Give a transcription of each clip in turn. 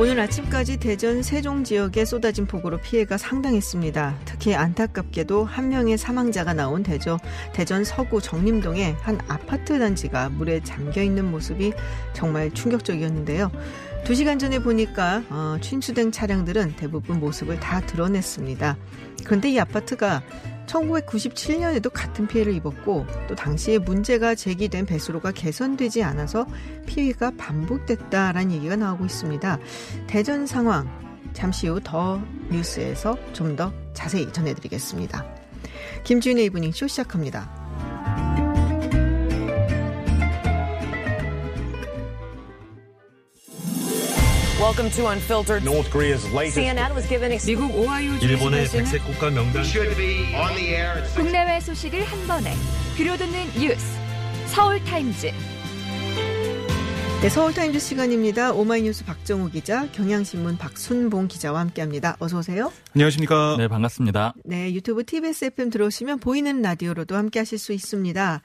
오늘 아침까지 대전 세종 지역에 쏟아진 폭우로 피해가 상당했습니다. 특히 안타깝게도 한 명의 사망자가 나온 대전, 대전 서구 정림동의 한 아파트 단지가 물에 잠겨 있는 모습이 정말 충격적이었는데요. 두 시간 전에 보니까 어, 침수된 차량들은 대부분 모습을 다 드러냈습니다. 그런데 이 아파트가 1997년에도 같은 피해를 입었고 또 당시에 문제가 제기된 배수로가 개선되지 않아서 피해가 반복됐다라는 얘기가 나오고 있습니다. 대전 상황 잠시 후 더 뉴스에서 좀 더 자세히 전해드리겠습니다. 김지윤의 이브닝 쇼 시작합니다. Welcome to Unfiltered. North Korea's latest CNN was given 미국 오하이오 일본의 백색 국가 명단 should be on the air 국내외 소식을 한 번에 들려듣는 뉴스 서울 타임즈 네, 서울타임즈 시간입니다. 오마이뉴스 박정우 기자, 경향신문 박순봉 기자와 함께합니다. 어서 오세요. 안녕하십니까. 네, 반갑습니다. 네, 유튜브 TBS FM 들어오시면 보이는 라디오로도 함께하실 수 있습니다.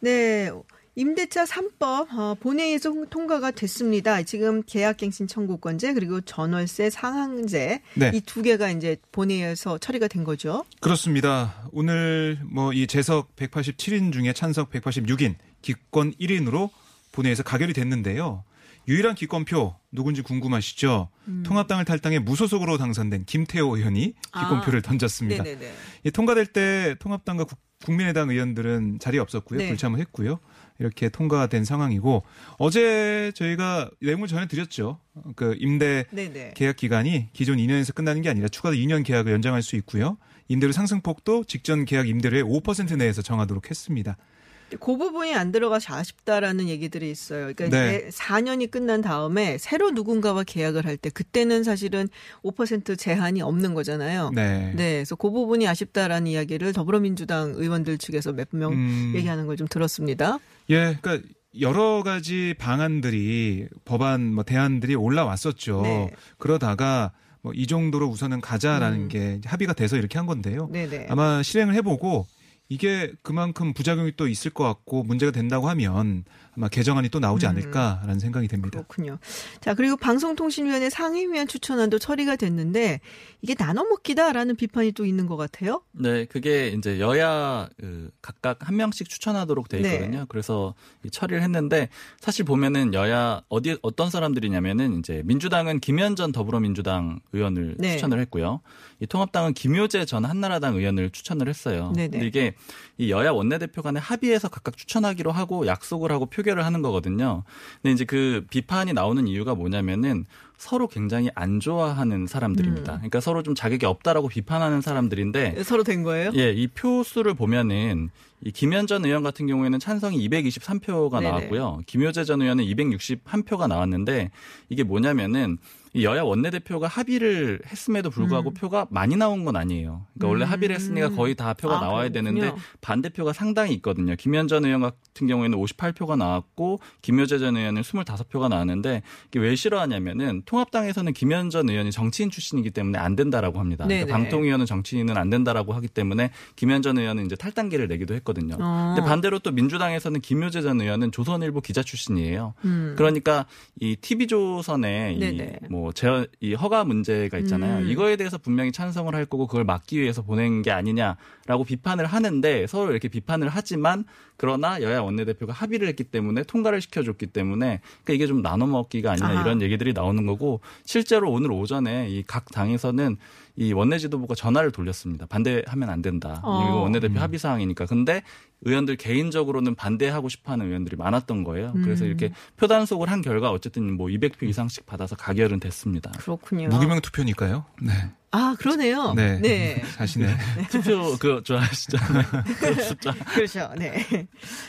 네. 임대차 3법 어, 본회의에서 통과가 됐습니다. 지금 계약갱신 청구권제 그리고 전월세 상한제 네. 이두 개가 이제 본회의에서 처리가 된 거죠. 그렇습니다. 오늘 뭐 이 재석 187인 중에 찬석 186인 기권 1인으로 본회의에서 가결이 됐는데요. 유일한 기권표 누군지 궁금하시죠? 음. 통합당을 탈당해 무소속으로 당선된 김태호 의원이 기권표를 던졌습니다. 아. 네네네. 이 통과될 때 통합당과 국- 국민의당 의원들은 자리에 없었고요. 네. 불참을 했고요. 이렇게 통과된 상황이고 어제 저희가 내용을 전해드렸죠. 그 임대 네네. 계약 기간이 기존 2년에서 끝나는 게 아니라 추가로 2년 계약을 연장할 수 있고요. 임대료 상승폭도 직전 계약 임대료의 5% 내에서 정하도록 했습니다. 그 부분이 안 들어가서 아쉽다라는 얘기들이 있어요. 그러니까 네. 이제 4년이 끝난 다음에 새로 누군가와 계약을 할 때 그때는 사실은 5% 제한이 없는 거잖아요. 네. 네, 그래서 그 부분이 아쉽다라는 이야기를 더불어민주당 의원들 측에서 몇명 음. 얘기하는 걸 좀 들었습니다. 예, 그러니까 여러 가지 방안들이 법안 뭐 대안들이 올라왔었죠. 네. 그러다가 뭐 이 정도로 우선은 가자라는 음. 게 합의가 돼서 이렇게 한 건데요. 네네. 아마 실행을 해보고 이게 그만큼 부작용이 또 있을 것 같고 문제가 된다고 하면 아마 개정안이 또 나오지 음. 않을까라는 생각이 됩니다. 그렇군요. 자, 그리고 방송통신위원회 상임위원 추천안도 처리가 됐는데 이게 나눠 먹기다라는 비판이 또 있는 것 같아요. 네, 그게 이제 여야 그 각각 한 명씩 추천하도록 돼 네. 있거든요. 그래서 이 처리를 했는데 사실 보면은 여야 어디 어떤 사람들이냐면은 이제 민주당은 김현전 더불어민주당 의원을 네. 추천을 했고요. 이 통합당은 김효재 전 한나라당 의원을 추천을 했어요. 네 네. 근데 이게 이 여야 원내대표 간에 합의해서 각각 추천하기로 하고 약속을 하고 표 결을 하는 거거든요. 근데 이제 그 비판이 나오는 이유가 뭐냐면은 서로 굉장히 안 좋아하는 사람들입니다. 음. 그러니까 서로 좀 자격이 없다라고 비판하는 사람들인데 서로 된 거예요? 예, 이 표수를 보면은 이 김현 전 의원 같은 경우에는 찬성이 223표가 네네. 나왔고요. 김효재 전 의원은 261표가 나왔는데 이게 뭐냐면은 이 여야 원내대표가 합의를 했음에도 불구하고 음. 표가 많이 나온 건 아니에요. 그러니까 원래 음. 합의를 했으니까 거의 다 표가 아, 나와야 그렇군요. 되는데 반대표가 상당히 있거든요. 김현 전 의원 같은 경우에는 58표가 나왔고 김효재 전 의원은 25표가 나왔는데 이게 왜 싫어하냐면은 통합당에서는 김현 전 의원이 정치인 출신이기 때문에 안 된다라고 합니다. 그러니까 방통위원은 정치인은 안 된다라고 하기 때문에 김현 전 의원은 이제 탈당계를 내기도 했거든요. 어. 근데 반대로 또 민주당에서는 김효재 전 의원은 조선일보 기자 출신이에요. 음. 그러니까 이 TV조선의. 이뭐 제 이 허가 문제가 있잖아요. 음. 이거에 대해서 분명히 찬성을 할 거고 그걸 막기 위해서 보낸 게 아니냐라고 비판을 하는데 서로 이렇게 비판을 하지만 그러나 여야 원내대표가 합의를 했기 때문에 통과를 시켜줬기 때문에 그러니까 이게 좀 나눠 먹기가 아니냐 아하. 이런 얘기들이 나오는 거고 실제로 오늘 오전에 이 각 당에서는 이 원내 지도부가 전화를 돌렸습니다. 반대하면 안 된다. 어. 이거 원내대표 합의 사항이니까. 근데 의원들 개인적으로는 반대하고 싶어하는 의원들이 많았던 거예요. 그래서 음. 이렇게 표단속을 한 결과 어쨌든 뭐 200표 이상씩 받아서 가결은 됐습니다. 그렇군요. 무기명 투표니까요. 네. 아, 그러네요. 네. 네. 자신의 투표 그거 좋아하시죠? 숫자. 그렇죠. 네.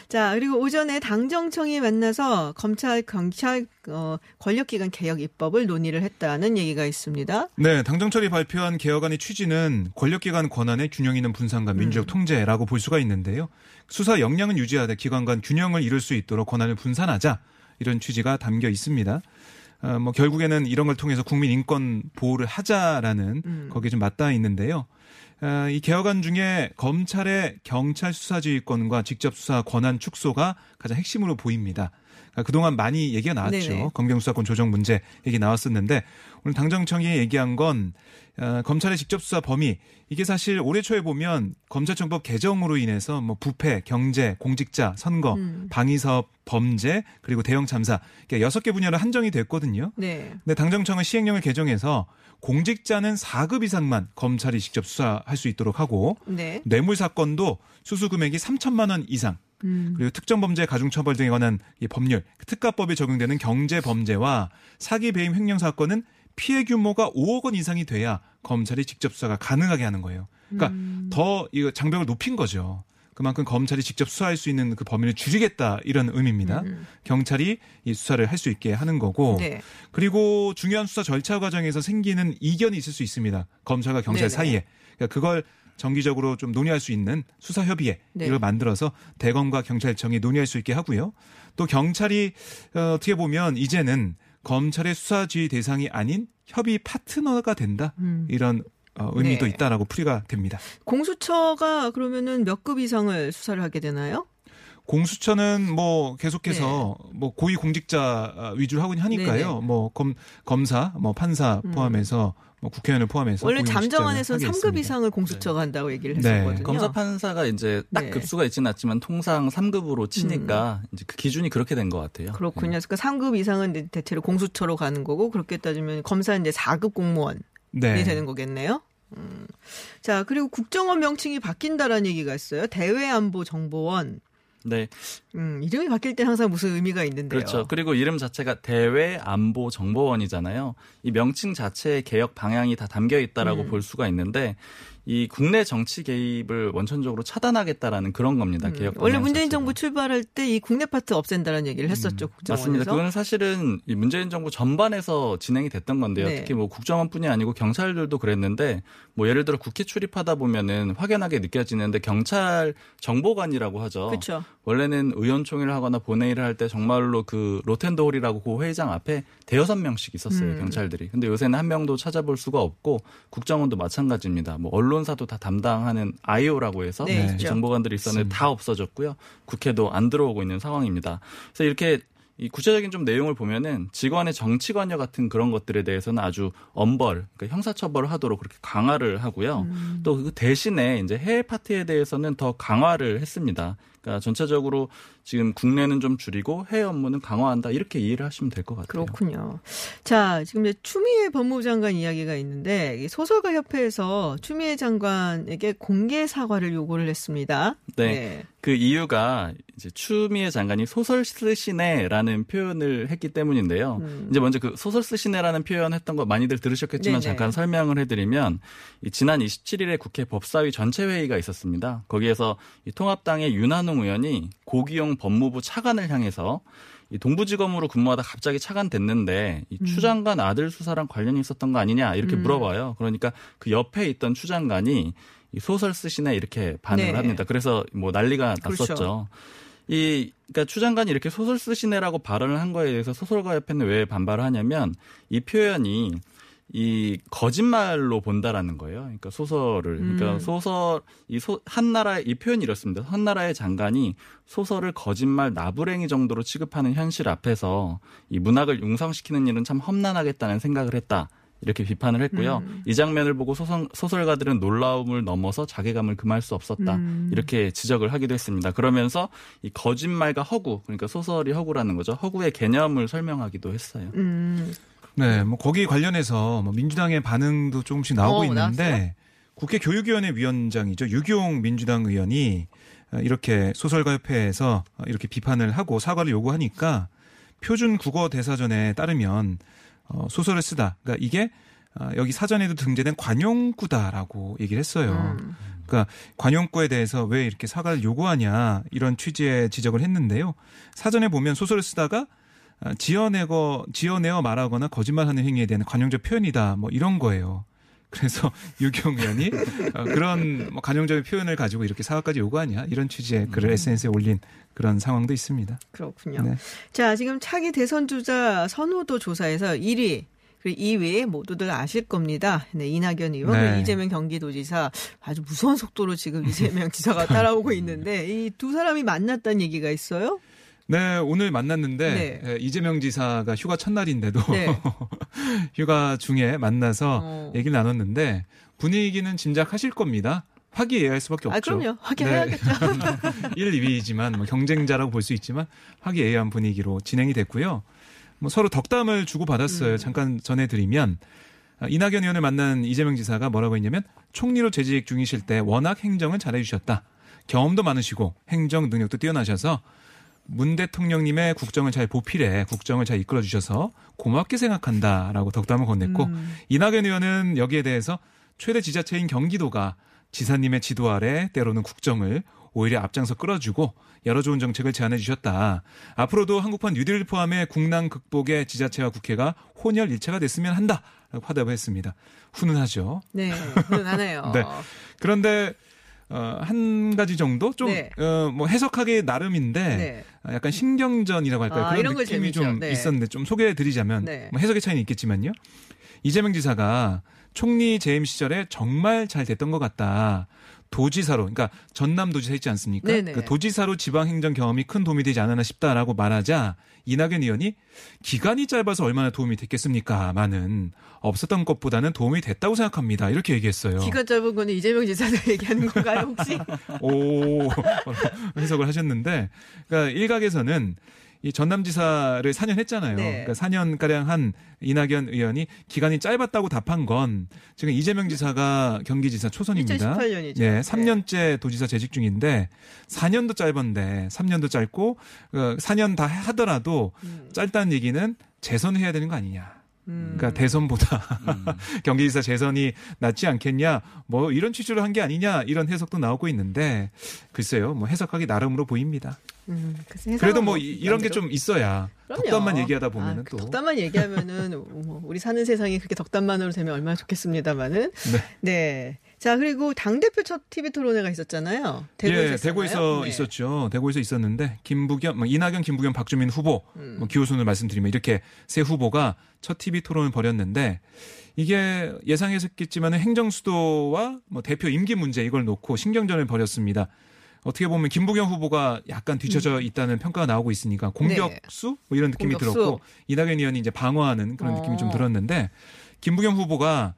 자, 그리고 오전에 당정청이 만나서 검찰, 경찰, 어, 권력기관 개혁 입법을 논의를 했다는 얘기가 있습니다. 네, 당정철이 발표한 개혁안의 취지는 권력기관 권한의 균형 있는 분산과 민주적 통제라고 볼 수가 있는데요. 수사 역량은 유지하되 기관 간 균형을 이룰 수 있도록 권한을 분산하자 이런 취지가 담겨 있습니다. 어, 뭐 결국에는 이런 걸 통해서 국민 인권 보호를 하자라는 음. 거기에 좀 맞닿아 있는데요. 어, 이 개혁안 중에 검찰의 경찰 수사지휘권과 직접 수사 권한 축소가 가장 핵심으로 보입니다. 그러니까 그동안 많이 얘기가 나왔죠. 네네. 검경수사권 조정 문제 얘기 나왔었는데 오늘 당정청이 얘기한 건 어, 검찰의 직접 수사 범위 이게 사실 올해 초에 보면 검찰청법 개정으로 인해서 뭐 부패, 경제, 공직자, 선거, 음. 방위사업, 범죄 그리고 대형 참사 이렇게 여섯 개 분야로 한정이 됐거든요. 네. 근데 당정청은 시행령을 개정해서 공직자는 4급 이상만 검찰이 직접 수사할 수 있도록 하고 네. 뇌물 사건도 수수 금액이 3천만 원 이상 음. 그리고 특정 범죄 가중 처벌 등에 관한 이 법률 특가법에 적용되는 경제 범죄와 사기 배임 횡령 사건은 피해 규모가 5억 원 이상이 돼야 검찰이 직접 수사가 가능하게 하는 거예요. 그러니까 음. 더 이거 장벽을 높인 거죠. 그만큼 검찰이 직접 수사할 수 있는 그 범위를 줄이겠다 이런 의미입니다. 경찰이 이 수사를 할 수 있게 하는 거고 음. 네. 그리고 중요한 수사 절차 과정에서 생기는 이견이 있을 수 있습니다. 검찰과 경찰 네네. 사이에 그러니까 그걸 정기적으로 좀 논의할 수 있는 수사 협의회 네. 이걸 만들어서 대검과 경찰청이 논의할 수 있게 하고요. 또 경찰이 어, 어떻게 보면 이제는 검찰의 수사 지휘 대상이 아닌 협의 파트너가 된다 이런 어, 의미도 네. 있다라고 풀이가 됩니다. 공수처가 그러면은 몇 급 이상을 수사를 하게 되나요? 공수처는 뭐 계속해서 네. 뭐 고위 공직자 위주로 하고 하니까요. 뭐검 검사, 뭐 판사 포함해서 뭐 국회의원을 포함해서 음. 원래 잠정안에서는 하게 3급 했습니다. 이상을 공수처가 한다고 얘기를 네. 했었거든요. 검사 판사가 이제 딱 네. 음. 급수가 있지는 않지만 통상 3급으로 치니까 이제 그 기준이 그렇게 된 것 같아요. 그렇군요. 그러니까 3급 이상은 이제 대체로 공수처로 가는 거고 그렇게 따지면 검사는 이제 4급 공무원이 네. 되는 거겠네요. 음. 자, 그리고 국정원 명칭이 바뀐다라는 얘기가 있어요. 대외안보정보원. 네, 음, 이름이 바뀔 때 항상 무슨 의미가 있는데요. 그렇죠. 그리고 이름 자체가 대외 안보 정보원이잖아요. 이 명칭 자체의 개혁 방향이 다 담겨 있다라고 음. 볼 수가 있는데 이 국내 정치 개입을 원천적으로 차단하겠다라는 그런 겁니다. 개혁 음. 원래 방향 문재인 자체가. 정부 출발할 때 이 국내 파트 없앤다는 얘기를 했었죠. 국정원에서. 음, 맞습니다. 그거는 사실은 이 문재인 정부 전반에서 진행이 됐던 건데요. 네. 특히 뭐 국정원뿐이 아니고 경찰들도 그랬는데 뭐 예를 들어 국회 출입하다 보면은 확연하게 느껴지는데 경찰 정보관이라고 하죠. 그렇죠. 원래는 의원총회를 하거나 본회의를 할 때 정말로 그 로텐도홀이라고 그 회의장 앞에 대여섯 명씩 있었어요 음. 경찰들이. 근데 요새는 한 명도 찾아볼 수가 없고 국정원도 마찬가지입니다. 뭐 언론 사도 다 담당하는 아이오라고 해서 네. 정보관들이 있었는데 다 없어졌고요. 국회도 안 들어오고 있는 상황입니다. 그래서 이렇게 이 구체적인 좀 내용을 보면은 직원의 정치 관여 같은 그런 것들에 대해서는 아주 엄벌, 그러니까 형사처벌을 하도록 그렇게 강화를 하고요. 음. 또그 대신에 이제 해외 파트에 대해서는 더 강화를 했습니다. 그러니까 전체적으로 지금 국내는 좀 줄이고 해외 업무는 강화한다 이렇게 이해를 하시면 될 것 같아요. 그렇군요. 자, 지금 이제 추미애 법무부 장관 이야기가 있는데 이 소설가 협회에서 추미애 장관에게 공개 사과를 요구를 했습니다. 네. 그 이유가 이제 추미애 장관이 소설 쓰시네라는 표현을 했기 때문인데요. 음. 이제 먼저 그 소설 쓰시네라는 표현 했던 거 많이들 들으셨겠지만 네네. 잠깐 설명을 해드리면 이 지난 27일에 국회 법사위 전체 회의가 있었습니다. 거기에서 이 통합당의 윤한웅 의원이 고기용 법무부 차관을 향해서 이 동부지검으로 근무하다 갑자기 차관됐는데 이 추 장관 아들 수사랑 관련이 있었던 거 아니냐 이렇게 음. 물어봐요. 그러니까 그 옆에 있던 추 장관이 이 소설 쓰시네 이렇게 반응을 네. 합니다. 그래서 뭐 난리가 그렇죠. 났었죠. 이 그러니까 추 장관이 이렇게 소설 쓰시네라고 발언을 한 거에 대해서 소설가 협회는 왜 반발을 하냐면 이 표현이 이 거짓말로 본다라는 거예요. 그러니까 소설을 그러니까 음. 소설 이한 나라의 이 표현이 이렇습니다. 한 나라의 장관이 소설을 거짓말 나부랭이 정도로 취급하는 현실 앞에서 이 문학을 융성시키는 일은 참 험난하겠다는 생각을 했다. 이렇게 비판을 했고요. 음. 이 장면을 보고 소설, 소설가들은 놀라움을 넘어서 자괴감을 금할 수 없었다. 음. 이렇게 지적을 하기도 했습니다. 그러면서 이 거짓말과 허구, 그러니까 소설이 허구라는 거죠. 허구의 개념을 설명하기도 했어요. 음. 네, 뭐 거기 관련해서 뭐 민주당의 반응도 조금씩 나오고 어, 있는데 나왔어요? 국회 교육위원회 위원장이죠 유기용 민주당 의원이 어, 이렇게 소설가협회에서 어, 이렇게 비판을 하고 사과를 요구하니까 표준 국어 대사전에 따르면 어, 소설을 쓰다, 그러니까 이게 어, 여기 사전에도 등재된 관용구다라고 얘기를 했어요. 음. 그러니까 관용구에 대해서 왜 이렇게 사과를 요구하냐 이런 취지의 지적을 했는데요. 사전에 보면 소설을 쓰다가 아, 지어내고 지어내어 말하거나 거짓말하는 행위에 대한 관용적 표현이다. 뭐 이런 거예요. 그래서 유경 의원이 어, 그런 뭐 간용적인 표현을 가지고 이렇게 사과까지 요구하냐 이런 취지의 글을 SNS에 올린 그런 상황도 있습니다. 그렇군요. 네. 자, 지금 차기 대선 주자 선호도 조사에서 1위 그리고 2위 모두들 아실 겁니다. 네, 이낙연 의원, 네. 이재명 경기도지사 아주 무서운 속도로 지금 이재명 지사가 따라오고 있는데 이 두 사람이 만났다는 얘기가 있어요? 네, 오늘 만났는데 네. 예, 이재명 지사가 휴가 첫날인데도 네. 휴가 중에 만나서 어. 얘기를 나눴는데 분위기는 짐작하실 겁니다. 화기애애할 수밖에 없죠. 아, 그럼요. 확인해야겠죠. 1, 2위이지만 뭐 경쟁자라고 볼 수 있지만 화기애애한 분위기로 진행이 됐고요. 뭐 서로 덕담을 주고 받았어요. 음. 잠깐 전해드리면 아, 이낙연 의원을 만난 이재명 지사가 뭐라고 했냐면 총리로 재직 중이실 때 워낙 행정을 잘해주셨다. 경험도 많으시고 행정 능력도 뛰어나셔서 문 대통령님의 국정을 잘 보필해 국정을 잘 이끌어 주셔서 고맙게 생각한다라고 덕담을 건넸고 음. 이낙연 의원은 여기에 대해서 최대 지자체인 경기도가 지사님의 지도 아래 때로는 국정을 오히려 앞장서 끌어주고 여러 좋은 정책을 제안해 주셨다. 앞으로도 한국판 뉴딜 포함해 국난 극복의 지자체와 국회가 혼혈일체가 됐으면 한다. 라고 화답을 했습니다. 훈훈하죠. 네, 훈훈하네요. 네. 그런데 어, 한 가지 정도 좀 네. 어, 뭐 해석하기 나름인데 네. 어, 약간 신경전이라고 할까요? 아, 그런 느낌이. 좀 네. 있었는데 좀 소개해드리자면 네. 뭐 해석의 차이는 있겠지만요. 이재명 지사가 총리 재임 시절에 정말 잘 됐던 것 같다. 도지사로, 그러니까 전남도지사 있지 않습니까? 그 도지사로 지방행정 경험이 큰 도움이 되지 않았나 싶다라고 말하자 이낙연 의원이 기간이 짧아서 얼마나 도움이 됐겠습니까?많은 없었던 것보다는 도움이 됐다고 생각합니다. 이렇게 얘기했어요. 기간 짧은 거는 이재명 지사를 얘기하는 건가요, 혹시? 오 해석을 하셨는데, 그러니까 일각에서는 이 전남지사를 4년 했잖아요. 네. 그러니까 4년 가량 한 이낙연 의원이 기간이 짧았다고 답한 건 지금 이재명 지사가 경기지사 초선입니다. 2018년이죠. 예, 3년째 도지사 재직 중인데 4년도 짧은데 3년도 짧고 어, 4년 다 하더라도 음. 짧다는 얘기는 재선을 해야 되는 거 아니냐. 음. 그러니까 대선보다 경기지사 재선이 낫지 않겠냐, 뭐 이런 취지로 한 게 아니냐 이런 해석도 나오고 있는데 글쎄요, 뭐 해석하기 나름으로 보입니다. 음, 그래도 뭐뭐 이- 이런 게 좀 있어야 그럼요. 덕담만 얘기하다 보면은 아, 그 또 덕담만 얘기하면은 뭐 우리 사는 세상이 그렇게 덕담만으로 되면 얼마나 좋겠습니다만은. 네. 네. 자 그리고 당 대표 첫 TV 토론회가 있었잖아요. 대구에서 예? 대구에서 네. 있었죠. 대구에서 있었는데 김부겸, 뭐 이낙연, 김부겸, 박주민 후보 음. 뭐 기호순을 말씀드리면 이렇게 세 후보가 첫 TV 토론을 벌였는데 이게 예상했었겠지만 행정 수도와 뭐 대표 임기 문제 이걸 놓고 신경전을 벌였습니다. 어떻게 보면 김부겸 후보가 약간 뒤쳐져 있다는 평가가 나오고 있으니까 공격수 뭐 이런 느낌이 음. 공격수. 들었고 이낙연 의원이 이제 방어하는 그런 어. 느낌이 좀 들었는데 김부겸 후보가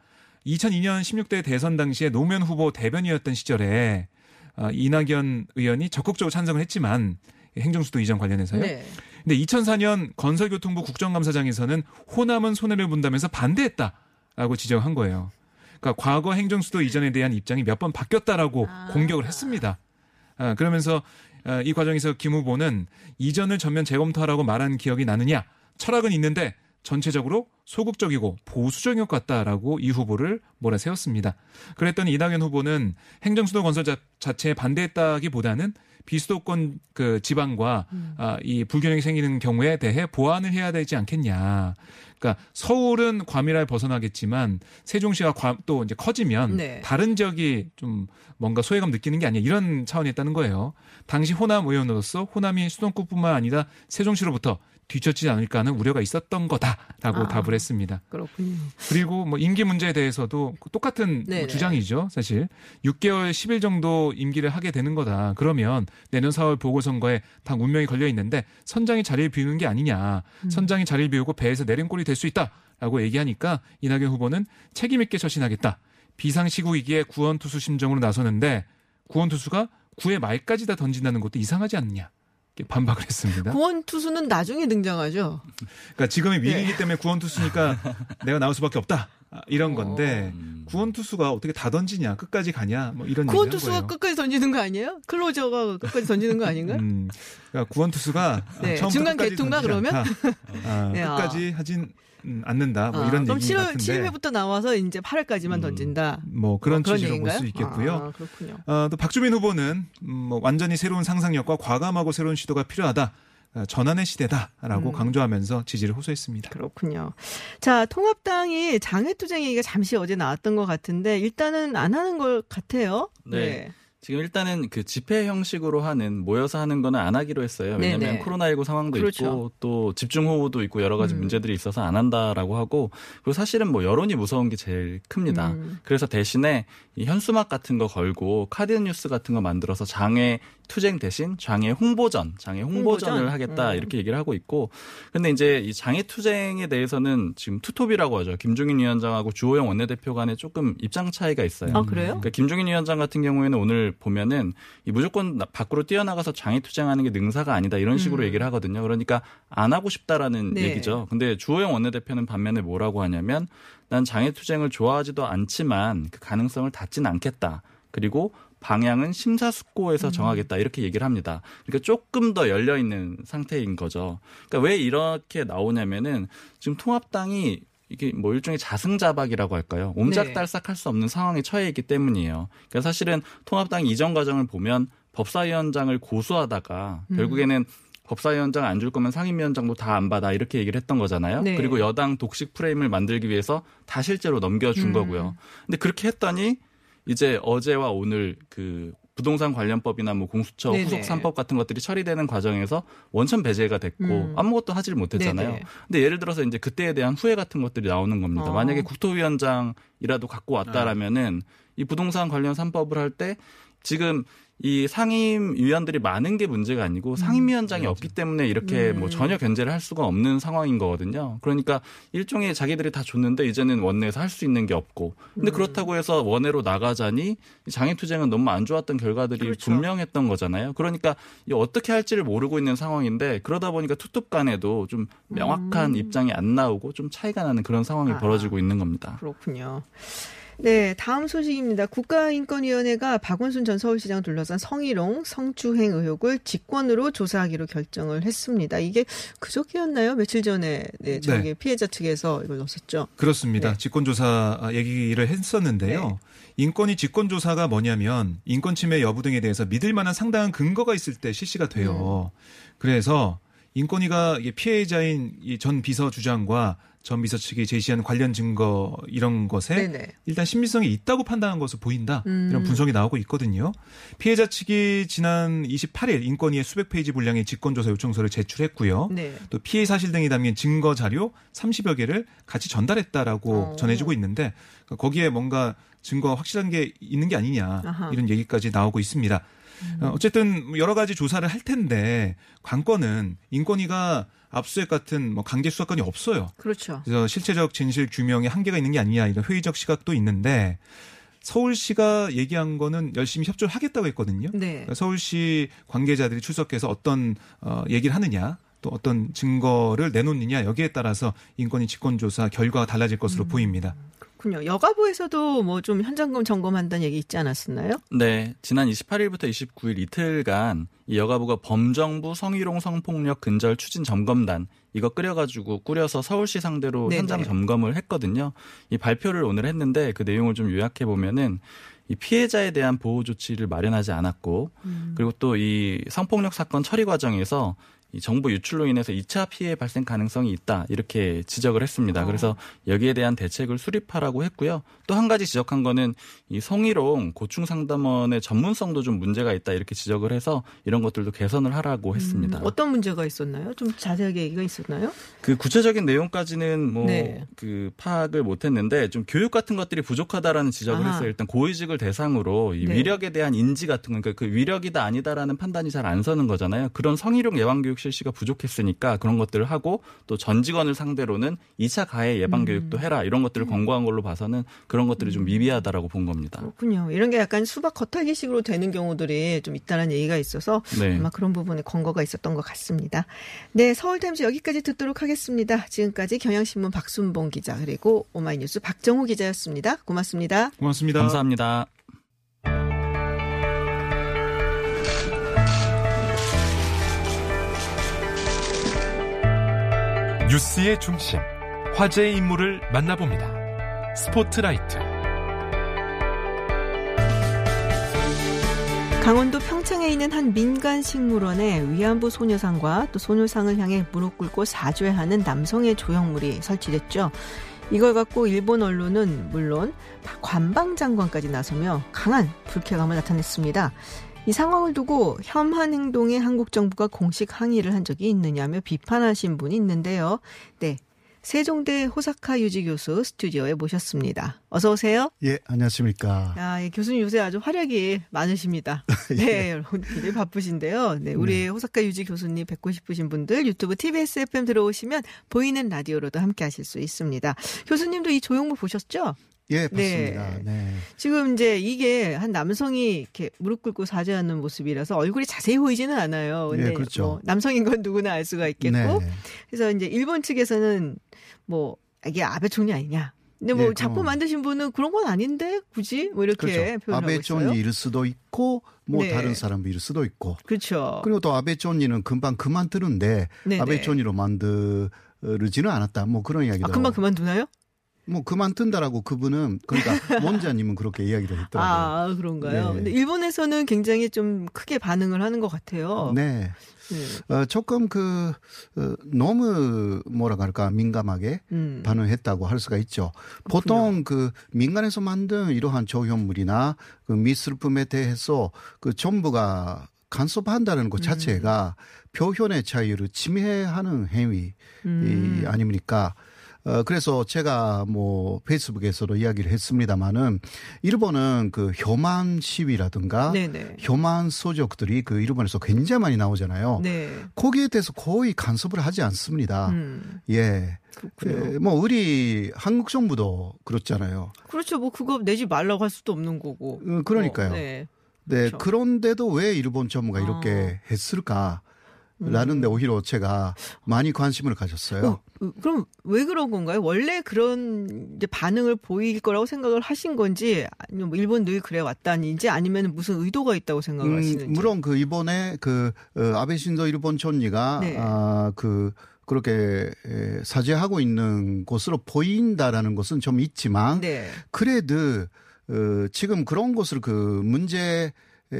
2002년 16대 대선 당시에 노무현 후보 대변이었던 시절에 어, 이낙연 의원이 적극적으로 찬성을 했지만 행정수도 이전 관련해서요. 네. 근데 2004년 건설교통부 국정감사장에서는 호남은 손해를 본다면서 반대했다라고 지적한 거예요. 그러니까 과거 행정수도 이전에 대한 입장이 몇 번 바뀌었다라고 아. 공격을 했습니다. 아, 그러면서 아, 이 과정에서 김 후보는 이전을 전면 재검토하라고 말한 기억이 나느냐? 철학은 있는데 전체적으로 소극적이고 보수적인 것 같다라고 이 후보를 몰아세웠습니다. 그랬더니 이낙연 후보는 행정수도 건설 자, 자체에 반대했다기보다는 비수도권 그 지방과 아, 이 불균형이 생기는 경우에 대해 보완을 해야 되지 않겠냐. 그러니까 서울은 과밀하게 벗어나겠지만 세종시가 과- 또 이제 커지면 네. 다른 지역이 좀 뭔가 소외감 느끼는 게 아니냐 이런 차원이었다는 거예요. 당시 호남 의원으로서 호남이 수도권뿐만 아니라 세종시로부터 뒤처지지 않을까 하는 우려가 있었던 거다라고 아. 답을 했습니다. 그렇군요. 그리고 뭐 임기 문제에 대해서도 똑같은 뭐 네네. 주장이죠. 사실 6개월 10일 정도 임기를 하게 되는 거다. 그러면 내년 4월 보궐선거에 당 운명이 걸려 있는데 선장이 자리를 비우는 게 아니냐. 음. 선장이 자리를 비우고 배에서 내린 꼴이 될 수 있다라고 얘기하니까 이낙연 후보는 책임 있게 처신하겠다. 비상시국이기에 구원투수 심정으로 나서는데 구원투수가 9회 말까지 다 던진다는 것도 이상하지 않느냐. 반박을 했습니다. 구원 투수는 나중에 등장하죠. 그러니까 지금이 네. 위기이기 때문에 구원 투수니까 내가 나올 수밖에 없다. 아, 이런 건데 음. 구원 투수가 어떻게 다 던지냐, 끝까지 가냐, 뭐 이런 구원 투수가. 끝까지 던지는 거 아니에요? 클로저가 끝까지 던지는 거 아닌가요? 음, 그러니까 구원 투수가 네, 중간 던지지 그러면? 아, 네, 아. 끝까지 하진 음, 않는다. 뭐 아, 이런 그럼 얘기 7월, 같은데 7회부터 나와서 이제 8회까지만 던진다. 뭐 그런 어, 그런 취지로 볼? 수 있겠고요. 아, 그렇군요. 어, 또 박주민 후보는 음, 뭐 완전히 새로운 상상력과 과감하고 새로운 시도가 필요하다. 어, 전환의 시대다라고 음. 강조하면서 지지를 호소했습니다. 그렇군요. 자, 통합당이 장외투쟁 얘기가 잠시 어제 나왔던 것 같은데 일단은 안 하는 것 같아요. 네. 지금 일단은 그 집회 형식으로 하는 모여서 하는 거는 안 하기로 했어요. 왜냐하면 네네. 코로나19 상황도 그렇죠. 있고 또 집중 호우도 있고 여러 가지 음. 문제들이 있어서 안 한다라고 하고 그리고 사실은 뭐 여론이 무서운 게 제일 큽니다. 음. 그래서 대신에 이 현수막 같은 거 걸고 카드 뉴스 같은 거 만들어서 장애 투쟁 대신 장애 홍보전, 장애 홍보전을 홍보전? 하겠다 음. 이렇게 얘기를 하고 있고 근데 이제 이 장애 투쟁에 대해서는 지금 투톱이라고 하죠. 김종인 위원장하고 주호영 원내대표 간에 조금 입장 차이가 있어요. 아, 그래요? 그러니까 김종인 위원장 같은 경우에는 오늘 보면은 이 무조건 나- 밖으로 뛰어나가서 장애 투쟁하는 게 능사가 아니다 이런 식으로 음. 얘기를 하거든요. 그러니까 안 하고 싶다라는 네. 얘기죠. 근데 주호영 원내대표는 반면에 뭐라고 하냐면 난 장애 투쟁을 좋아하지도 않지만 그 가능성을 닫진 않겠다. 그리고 방향은 심사숙고해서 정하겠다 이렇게 얘기를 합니다. 그러니까 조금 더 열려 있는 상태인 거죠. 그러니까 왜 이렇게 나오냐면은 지금 통합당이 이게 뭐 일종의 자승자박이라고 할까요? 옴짝달싹할 수 없는 상황에 처해 있기 때문이에요. 그러니까 사실은 통합당 이전 과정을 보면 법사위원장을 고수하다가 음. 결국에는 법사위원장 안 줄 거면 상임위원장도 다 안 받아 이렇게 얘기를 했던 거잖아요. 네. 그리고 여당 독식 프레임을 만들기 위해서 다 실제로 넘겨준 음. 거고요. 근데 그렇게 했더니 이제 어제와 오늘 그 부동산 관련법이나 뭐 공수처 네네. 후속 3법 같은 것들이 처리되는 과정에서 원천 배제가 됐고 음. 아무것도 하질 못했잖아요. 네네. 근데 예를 들어서 이제 그때에 대한 후회 같은 것들이 나오는 겁니다. 어. 만약에 국토위원장이라도 갖고 왔다라면은 이 부동산 관련 3법을 할 때 지금 이 상임 위원들이 많은 게 문제가 아니고 상임위원장이 없기 때문에 이렇게 음. 뭐 전혀 견제를 할 수가 없는 상황인 거거든요. 그러니까 일종의 자기들이 다 줬는데 이제는 원내에서 할 수 있는 게 없고. 근데 음. 그렇다고 해서 원내로 나가자니 이 장애투쟁은 너무 안 좋았던 결과들이 그렇죠. 분명했던 거잖아요. 그러니까 이 어떻게 할지를 모르고 있는 상황인데 그러다 보니까 투톱 간에도 좀 명확한 음. 입장이 안 나오고 좀 차이가 나는 그런 상황이 아. 벌어지고 있는 겁니다. 그렇군요. 네, 다음 소식입니다. 국가인권위원회가 박원순 전 서울시장 둘러싼 성희롱, 성추행 의혹을 직권으로 조사하기로 결정을 했습니다. 이게 그저께였나요? 며칠 전에 네, 저기 네. 피해자 측에서 이걸 넣었었죠. 그렇습니다. 네. 직권조사 얘기를 했었는데요. 네. 인권위 직권조사가 뭐냐면 인권 침해 여부 등에 대해서 믿을 만한 상당한 근거가 있을 때 실시가 돼요. 음. 그래서 인권위가 피해자인 이전 비서 주장과 전 비서 측이 제시한 관련 증거 이런 것에 네네. 일단 신빙성이 있다고 판단한 것으로 보인다. 음. 이런 분석이 나오고 있거든요. 피해자 측이 지난 28일 인권위에 수백 페이지 분량의 직권조사 요청서를 제출했고요. 네. 또 피해 사실 등이 담긴 증거 자료 30여 개를 같이 전달했다라고 어. 전해지고 있는데 거기에 뭔가 증거가 확실한 게 있는 게 아니냐 아하. 음. 이런 얘기까지 나오고 있습니다. 어, 어쨌든 여러 가지 조사를 할 텐데 관건은 인권위가 압수수색 같은 뭐 강제 수사권이 없어요. 그렇죠. 그래서 실체적 진실 규명에 한계가 있는 게 아니냐 이런 회의적 시각도 있는데 서울시가 얘기한 거는 열심히 협조를 하겠다고 했거든요. 네. 그러니까 서울시 관계자들이 출석해서 어떤 어, 얘기를 하느냐 또 어떤 증거를 내놓느냐 여기에 따라서 인권위 직권조사 결과가 달라질 것으로 음. 보입니다. 그렇군요. 여가부에서도 뭐 좀 현장금 점검한다는 얘기 있지 않았었나요? 네, 지난 28일부터 29일 이틀간 이 여가부가 범정부 성희롱 성폭력 근절 추진 점검단 이거 끓여가지고 꾸려서 서울시 상대로 네네. 현장 점검을 했거든요. 이 발표를 오늘 했는데 그 내용을 좀 요약해 보면은 이 피해자에 대한 보호 조치를 마련하지 않았고 그리고 또 이 성폭력 사건 처리 과정에서 이 정보 유출로 인해서 2차 피해 발생 가능성이 있다 이렇게 지적을 했습니다. 어. 그래서 여기에 대한 대책을 수립하라고 했고요. 또 한 가지 지적한 거는 이 성희롱 고충 상담원의 전문성도 좀 문제가 있다 이렇게 지적을 해서 이런 것들도 개선을 하라고 했습니다. 음, 어떤 문제가 있었나요? 좀 자세하게 얘기가 있었나요? 그 구체적인 내용까지는 뭐그 네. 파악을 못했는데 좀 교육 같은 것들이 부족하다라는 지적을 아하. 했어요. 일단 고위직을 대상으로 이 네. 위력에 대한 인지 같은 거, 그러니까 그 위력이다 아니다라는 판단이 잘 안 서는 거잖아요. 그런 성희롱 예방 교육 실시가 부족했으니까 그런 것들을 하고 또 전 직원을 상대로는 2차 가해 예방 음. 교육도 해라 이런 것들을 권고한 걸로 봐서는 그런 것들이 좀 미비하다라고 본 겁니다. 그렇군요. 이런 게 약간 수박 겉핥기식으로 되는 경우들이 좀 있다는 얘기가 있어서 네. 아마 그런 부분에 권고가 있었던 것 같습니다. 네, 서울타임즈 여기까지 듣도록 하겠습니다. 지금까지 경향신문 박순봉 기자 그리고 오마이뉴스 박정호 기자였습니다. 고맙습니다. 고맙습니다. 감사합니다. 뉴스의 중심, 화제의 인물을 만나봅니다. 스포트라이트. 강원도 평창에 있는 한 민간 식물원에 위안부 소녀상과 또 소녀상을 향해 무릎 꿇고 사죄하는 남성의 조형물이 설치됐죠. 이걸 갖고 일본 언론은 물론 관방장관까지 나서며 강한 불쾌감을 나타냈습니다. 이 상황을 두고 혐한 행동에 한국 정부가 공식 항의를 한 적이 있느냐며 비판하신 분이 있는데요. 네. 세종대 호사카 유지 교수 스튜디오에 모셨습니다. 어서 오세요. 예, 안녕하십니까. 아, 예, 교수님 요새 아주 활약이 많으십니다. 네, 여러분 굉장히 바쁘신데요. 네, 우리 네. 호사카 유지 교수님 뵙고 싶으신 분들 유튜브 TBS FM 들어오시면 보이는 라디오로도 함께 하실 수 있습니다. 교수님도 이 조형물 보셨죠? 예, 봤습니다. 네. 네. 지금 이제 이게 한 남성이 이렇게 무릎 꿇고 사죄하는 모습이라서 얼굴이 자세히 보이지는 않아요. 근데 예, 그렇죠. 뭐 남성인 건 누구나 알 수가 있겠고. 네. 그래서 이제 일본 측에서는 뭐 이게 아베 총리 아니냐. 근데 뭐 네, 작품 만드신 분은 그런 건 아닌데 굳이 뭐 이렇게 그렇죠. 표현하고 아베 총리일 수도 있고 뭐 네. 다른 사람일 수도 있고. 그렇죠. 그리고 또 아베 총리는 금방 그만두는데 네, 아베 총리로 만들지는 않았다. 뭐 그런 이야기도. 아, 금방 그만두나요? 뭐 그만둔다라고 그분은 그러니까 원자님은 그렇게 이야기를 했더라고요. 아 그런가요? 네. 근데 일본에서는 굉장히 좀 크게 반응을 하는 것 같아요. 네. 네. 어, 조금 그 어, 너무 뭐라 그럴까 민감하게 음. 반응했다고 할 수가 있죠. 보통 그렇군요. 그 민간에서 만든 이러한 조형물이나 그 미술품에 대해서 그 정부가 간섭한다는 것 음. 자체가 음. 표현의 자유를 침해하는 행위 음. 아닙니까? 어, 그래서 제가 뭐 페이스북에서도 이야기를 했습니다마는 일본은 그 혐한 시위라든가 네네. 혐한 소적들이 그 일본에서 굉장히 많이 나오잖아요. 네. 거기에 대해서 거의 간섭을 하지 않습니다. 음. 예. 예, 뭐 우리 한국 정부도 그렇잖아요. 그렇죠. 뭐 그거 내지 말라고 할 수도 없는 거고. 음, 그러니까요. 어, 네. 네. 그렇죠. 그런데도 왜 일본 정부가 이렇게 아. 했을까? 라는데 음. 오히려 제가 많이 관심을 가졌어요. 어, 어, 그럼 왜 그런 건가요? 원래 그런 반응을 보일 거라고 생각을 하신 건지 아니면 뭐 일본 늘 그래 왔다는지 아니면 무슨 의도가 있다고 생각을 음, 하시는지? 물론 그 이번에 그 어, 아베 신조 일본 총리가 네. 아 그 그렇게 사죄하고 있는 곳으로 보인다라는 것은 좀 있지만 네. 그래도 어, 지금 그런 것을 그 문제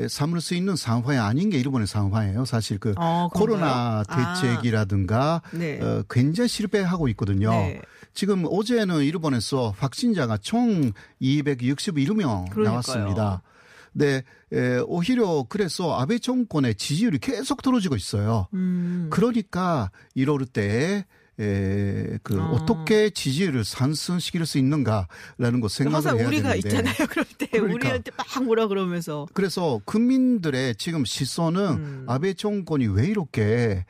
삼을 수 있는 상황이 아닌 게 일본의 상황이에요. 사실 그 어, 코로나 아. 대책이라든가 아. 네. 어, 굉장히 실패하고 있거든요. 네. 지금 어제는 일본에서 확진자가 총 261명 그러니까요. 나왔습니다. 네, 에, 오히려 그래서 아베 정권의 지지율이 계속 떨어지고 있어요. 음. 그러니까 이럴 때 에, 그 어. 어떻게 지지율을 상승시킬 수 있는가라는 것 생각을 항상 해야 우리가 되는데. 있잖아요. 그럴 때 그러니까. 우리한테 막 뭐라 그러면서. 그래서 국민들의 지금 시선은 음. 아베 정권이 왜 이렇게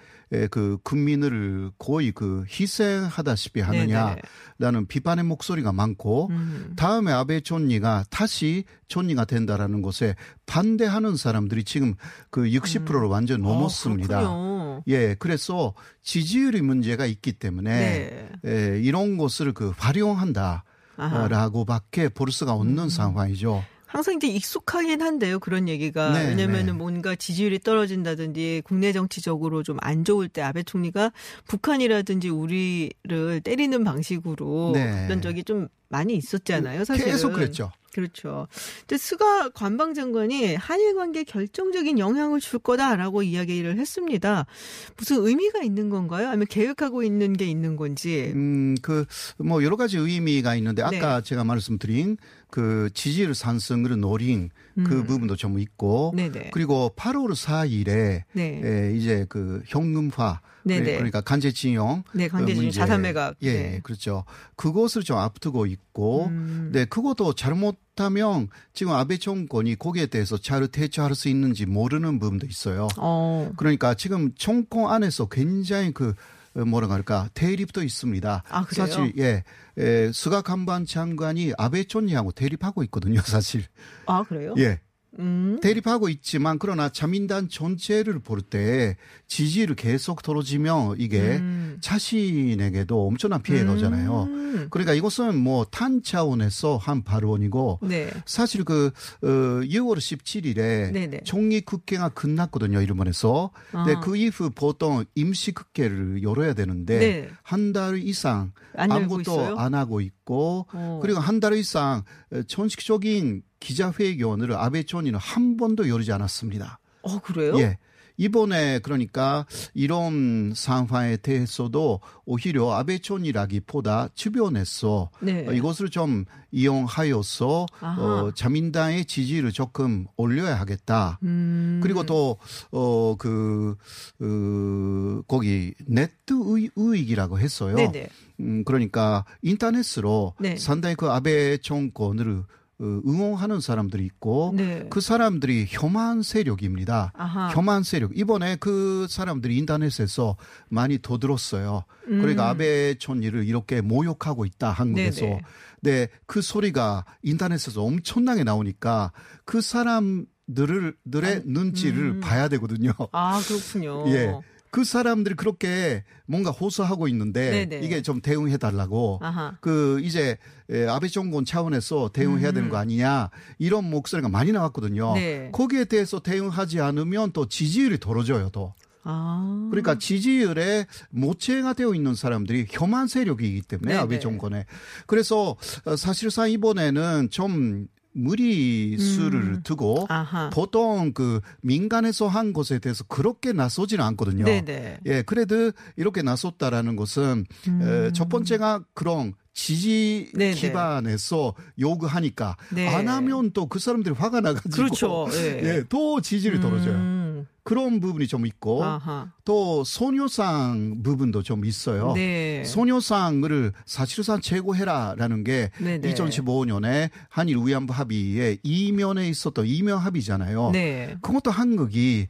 그 국민을 거의 그 희생하다시피 하느냐라는 네네. 비판의 목소리가 많고 음. 다음에 아베 총리가 다시 총리가 된다라는 것에 반대하는 사람들이 지금 그 60%를 음. 완전 어, 넘었습니다. 어, 예, 그래서 지지율이 문제가 있기 때문에 네. 예, 이런 것을 그 활용한다 라고밖에 볼 수가 없는 음. 상황이죠. 항상 이제 익숙하긴 한데요. 그런 얘기가. 네, 왜냐면은 네. 뭔가 지지율이 떨어진다든지 국내 정치적으로 좀 안 좋을 때 아베 총리가 북한이라든지 우리를 때리는 방식으로 네. 그런 적이 좀 많이 있었잖아요. 사실은. 계속 그랬죠. 그렇죠. 근데 스가 관방 장관이 한일 관계에 결정적인 영향을 줄 거다라고 이야기를 했습니다. 무슨 의미가 있는 건가요? 아니면 계획하고 있는 게 있는 건지? 음, 그, 뭐, 여러 가지 의미가 있는데, 아까 네. 제가 말씀드린 그 지지율 상승을 노린 그 음. 부분도 좀 있고, 네네. 그리고 8월 4일에 네. 에, 이제 그 현금화, 네네. 그러니까 간제징용, 네, 간제징용 자산 매각, 예, 네. 그렇죠. 그것을 좀 앞두고 있고, 음. 네, 그것도 잘못하면 지금 아베 정권이 거기에 대해서 잘 대처할 수 있는지 모르는 부분도 있어요. 어. 그러니까 지금 정권 안에서 굉장히 그 뭐라 그럴까 대립도 있습니다. 아, 사실 예, 예 스가 간반 장관이 아베 총리하고 대립하고 있거든요, 사실. 아 그래요? 예. 음. 대립하고 있지만 그러나 자민당 전체를 볼 때 지지를 계속 떨어지면 이게 음. 자신에게도 엄청난 피해가 음. 오잖아요. 그러니까 이것은 뭐 탄 차원에서 한 발언이고 네. 사실 그 어, 6월 17일에 네네. 총리 국회가 끝났거든요 일본에서. 아. 근데 그 이후 보통 임시 국회를 열어야 되는데 네. 한달 이상 아무것도 안 하고 있고 어. 그리고 한 달 이상 전식적인 기자회견을 아베 총리는 한 번도 열지 않았습니다. 어, 그래요? 예. 이번에 그러니까 이런 상황에 대해서도 오히려 아베 총리라기보다 주변에서 네. 이것을 좀 이용하여서 어, 자민당의 지지를 조금 올려야 하겠다. 음. 그리고 또어그 그, 거기 네트 우익이라고 했어요. 네네. 음, 그러니까 인터넷으로 네. 상당히 그 아베 정권을 어, 응원하는 사람들이 있고 네. 그 사람들이 혐한 세력입니다. 아하. 혐한 세력. 이번에 그 사람들이 인터넷에서 많이 도들었어요. 음. 그러니까 아베 촌리를 이렇게 모욕하고 있다 한국에서. 네네. 네, 그 소리가 인터넷에서 엄청나게 나오니까 그 사람들을 들의 아, 눈치를 음. 봐야 되거든요. 아 그렇군요. 예. 그 사람들이 그렇게 뭔가 호소하고 있는데 네네. 이게 좀 대응해 달라고 그 이제 아베 정권 차원에서 대응해야 음. 되는 거 아니냐 이런 목소리가 많이 나왔거든요. 네. 거기에 대해서 대응하지 않으면 또 지지율이 떨어져요, 또. 아. 그러니까 지지율에 모체가 되어 있는 사람들이 혐한 세력이기 때문에 네네. 아베 정권에. 그래서 사실상 이번에는 좀 무리수를 음. 두고 아하. 보통 그 민간에서 한 것에 대해서 그렇게 나서지는 않거든요. 네네. 예, 그래도 이렇게 나섰다라는 것은 음. 첫 번째가 그런 지지 네네. 기반에서 요구하니까 네. 안 하면 또 그 사람들이 화가 나가지고 그렇죠. 네. 예, 또 지지를 떨어져요. 음. 그런 부분이 좀 있고 아하. 또 소녀상 부분도 좀 있어요. 네. 소녀상을 사실상 제고해라라는 게 네네. 2015년에 한일 위안부 합의에 이면에 있었던 이면 합의잖아요. 네. 그것도 한국이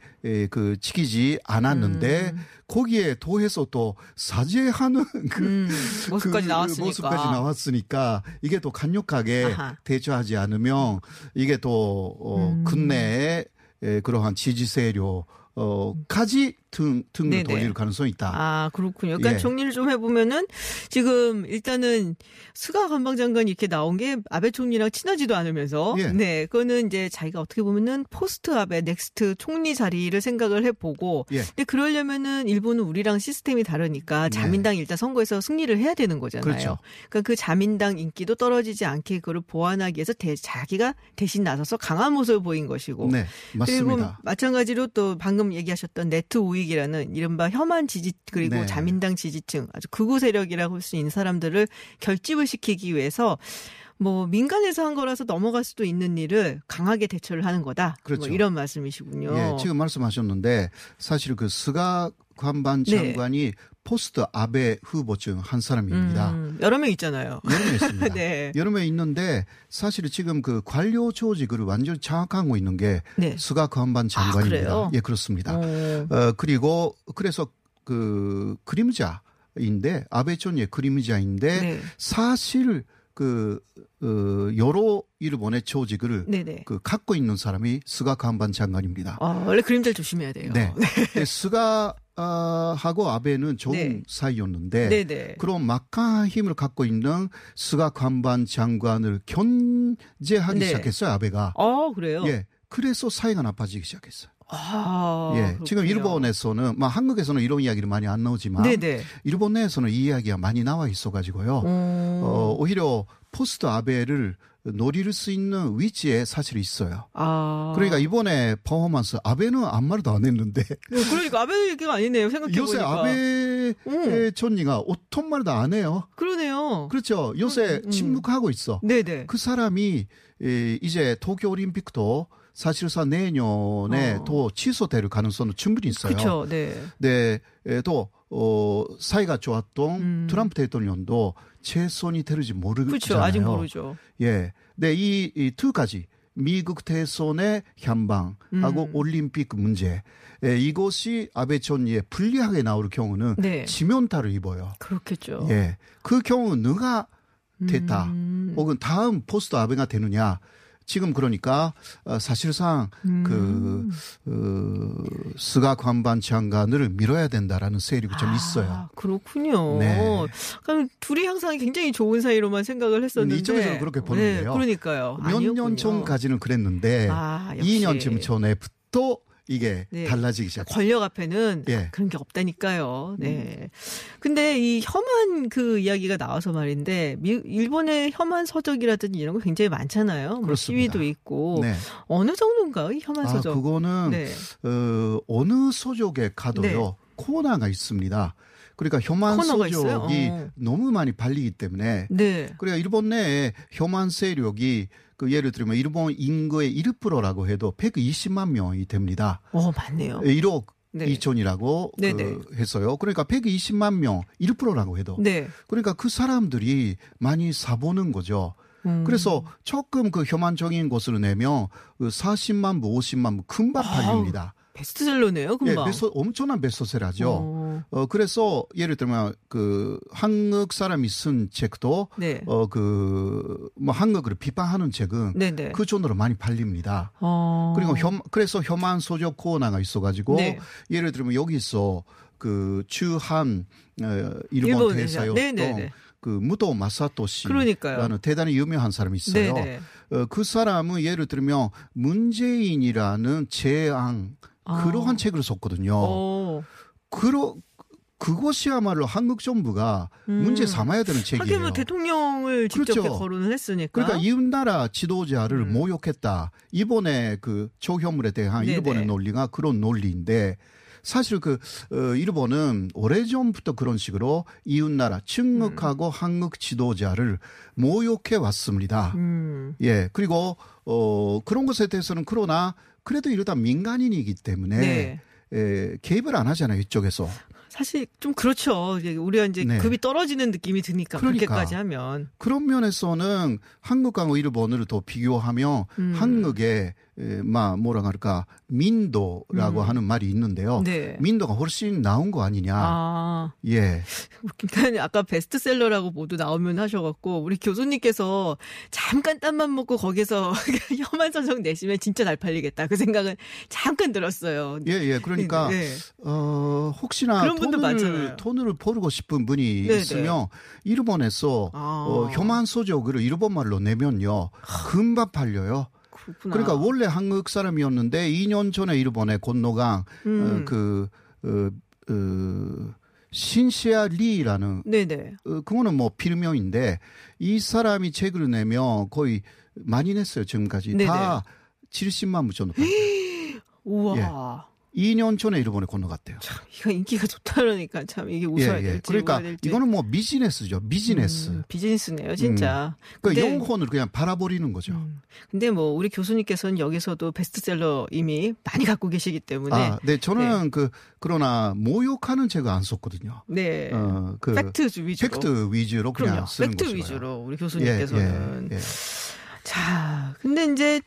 그 지키지 않았는데 음. 거기에 더해서 또 사죄하는 그, 음, 모습까지 그 나왔으니까. 모습까지 나왔으니까 이게 또 강력하게 아하. 대처하지 않으면 이게 또 어, 음. 근내에 에, 그러한 지지 세력 어까 지 등, 등을 돌릴 가능성이 있다. 아, 그렇군요. 그러니까 예. 정리를 좀 해보면은 지금 일단은 스가 관방장관이 이렇게 나온 게 아베 총리랑 친하지도 않으면서 예. 네, 그거는 이제 자기가 어떻게 보면은 post 아베 next 총리 자리를 생각을 해보고 예. 근데 그러려면은 일본은 우리랑 시스템이 다르니까 네. 자민당 이 일단 선거에서 승리를 해야 되는 거잖아요. 그렇죠. 그러니까 그 자민당 인기도 떨어지지 않게 그걸 보완하기 위해서 대, 자기가 대신 나서서 강한 모습을 보인 것이고 네, 맞습니다. 그리고 마찬가지로 또 방금 얘기하셨던 네트 우익 우익이라는 이른바 혐한 지지 그리고 네. 자민당 지지층 아주 극우 세력이라고 할 수 있는 사람들을 결집을 시키기 위해서 뭐 민간에서 한 거라서 넘어갈 수도 있는 일을 강하게 대처를 하는 거다. 뭐 그렇죠. 뭐 이런 말씀이시군요. 예, 지금 말씀하셨는데 사실 그 스가 관방 네. 장관이 네. post 아베 후보 중 한 사람입니다. 음, 여러 명 있잖아요. 여러 명 있습니다. 네. 여러 명 있는데 사실 지금 그 관료 조직을 완전히 장악하고 있는 게 네. 스가 관방 장관입니다. 아, 예, 그렇습니다. 어. 어, 그리고 그래서 그 그림자 인데 아베 총리의 그림자인데 네. 사실 그, 어, 여러 일본의 조직을 네네. 그 갖고 있는 사람이 스가 관방 장관입니다. 아, 원래 그림자를 조심해야 돼요. 네. 네. 스가 아, 하고 아베는 좋은 네. 사이였는데 네네. 그런 막강한 힘을 갖고 있는 스가 관방 장관을 견제하기 네. 시작했어요 아베가. 아 그래요? 예. 그래서 사이가 나빠지기 시작했어요. 아, 예. 그렇군요. 지금 일본에서는, 막 한국에서는 이런 이야기를 많이 안 나오지만, 네네. 일본 내에서는 이 이야기가 많이 나와 있어가지고요. 음. 어, 오히려 포스트 아베를 노릴 수 있는 위치에 사실 있어요. 아. 그러니까 이번에 퍼포먼스 아베는 아무 말도 안 했는데. 네, 그러니까 아베 얘기가 아니네요. 생각해 요새 아베 음. 촌리가 어떤 말도 안 해요. 그러네요. 그렇죠. 요새 음. 침묵하고 있어. 네네. 그 사람이 이제 도쿄 올림픽도 사실상 내년에 어. 또 취소될 가능성은 충분히 있어요. 그렇죠. 네. 네. 또 어, 사이가 좋았던 음. 트럼프 대통령도 최선이 되는지 모르잖아요. 그렇죠. 아직 모르죠. 예. 네, 이, 이 두 가지. 미국 대선의 향방하고 음. 올림픽 문제. 예, 이것이 아베 총리의 불리하게 나올 경우는 네. 치명타를 입어요. 그렇겠죠. 예. 그 경우 누가 됐다. 음. 혹은 다음 포스트 아베가 되느냐. 지금 그러니까 어, 사실상 음. 그 어, 스가 관방 장관을 밀어야 된다라는 세력이 좀 아, 있어요. 그렇군요. 네. 그럼 둘이 항상 굉장히 좋은 사이로만 생각을 했었는데 이쪽에서는 그렇게 보는데요. 네, 그러니까요. 몇 년 전까지는 그랬는데 아, 2년쯤 전에 부터 이게 네. 달라지기 시작. 권력 앞에는 예. 그런 게 없다니까요. 네. 음. 근데 이 혐한 그 이야기가 나와서 말인데 미, 일본의 혐한 서적이라든지 이런 거 굉장히 많잖아요. 뭐 시위도 있고 네. 어느 정도인가요? 이 혐한 아, 서적? 아, 그거는 네. 어, 어느 서적에 가도요 네. 코너가 있습니다. 그러니까 혐한 서적이 어. 너무 많이 발리기 때문에 네. 그러니까 일본 내에 혐한 세력이 그 예를 들면 일본 인구의 1%라고 해도 120만 명이 됩니다. 어, 맞네요. 1억 네. 2천이라고 그 했어요. 그러니까 120만 명 1%라고 해도 네. 그러니까 그 사람들이 많이 사보는 거죠. 음. 그래서 조금 그 혐한적인 것을 내면 그 40만 부, 50만 부 금방 팔립니다. 베스트셀러네요, 금방. 예, 베스트, 엄청난 베스트셀러죠. 어. 어. 그래서 예를 들면 그 한국 사람이 쓴 책도 네. 어 그 뭐 한국을 비판하는 책은 네네. 네. 그 정도로 많이 팔립니다. 어. 그리고 혐 그래서 혐한 소적 코너가 있어가지고 네. 예를 들면 여기서 그 주한 어, 일본 대사였던 네, 네, 그 무도 마사토 씨라는 대단히 유명한 사람이 있어요. 어, 그 사람은 예를 들면 문재인이라는 재앙 아. 그러한 책을 썼거든요. 오. 그러 그것이야말로 한국 정부가 음. 문제 삼아야 되는 책이에요. 하긴 뭐 대통령을 직접 그렇죠. 거론을 했으니까. 그러니까 이웃나라 지도자를 음. 모욕했다. 이번에 그 조현물에 대한 네네. 일본의 논리가 그런 논리인데 사실 그 어, 일본은 오래전부터 그런 식으로 이웃나라 측흑하고 음. 한국 지도자를 모욕해 왔습니다. 음. 예. 그리고 어 그런 것에 대해서는 그러나 그래도 이러다 민간인이기 때문에 네. 에, 개입을 안 하잖아요 이쪽에서. 사실 좀 그렇죠. 우리가 이제 네. 급이 떨어지는 느낌이 드니까 그러니까. 그렇게까지 하면 그런 면에서는 한국과 일본을 더 비교하면 음. 한국의 막 뭐라 그럴까 민도라고 음. 하는 말이 있는데요. 네. 민도가 훨씬 나은 거 아니냐. 아. 예. 그러니까 아까 베스트셀러라고 모두 나오면 하셔갖고 우리 교수님께서 잠깐 땀만 먹고 거기서 혐한 서적 내시면 진짜 잘 팔리겠다 그 생각은 잠깐 들었어요. 예, 예. 그러니까 네. 어 혹시나 그런 분들 돈을 돈을 벌고 싶은 분이 네네. 네. 있으면 일본에서 아. 어, 혐한 서적을 일본말로 내면요 금방 팔려요. 그렇구나. 그러니까 원래 한국 사람이었는데 2년 전에 일본에 건너간 음. 어, 그 어, 어, 신시아 리라는 네네. 어, 그거는 뭐 필명인데 이 사람이 책을 내면 거의 많이 냈어요 지금까지 네네. 다 70만 부 정도. 우와. 예. 2년 전에 일본에 건너갔대요. 참, 이거 인기가 좋다 그러니까 참 이게 웃어야 예, 예. 될지 그러니까 될지. 이거는 뭐 비즈니스죠. 비즈니스. 음, 비즈니스네요, 진짜. 음. 그러니까 근데, 영혼을 그냥 바라버리는 거죠. 음. 근데 뭐 우리 교수님께서는 여기서도 베스트셀러 이미 많이 갖고 계시기 때문에. 아, 네, 저는 네. 그 그러나 모욕하는 책을 안 썼거든요. 네. 어, 그 팩트 위주로. 팩트 위주로 그냥 그럼요. 쓰는 팩트. 위주로 우리 교수님께서는. 예, 예, 예. 자, 근데 이제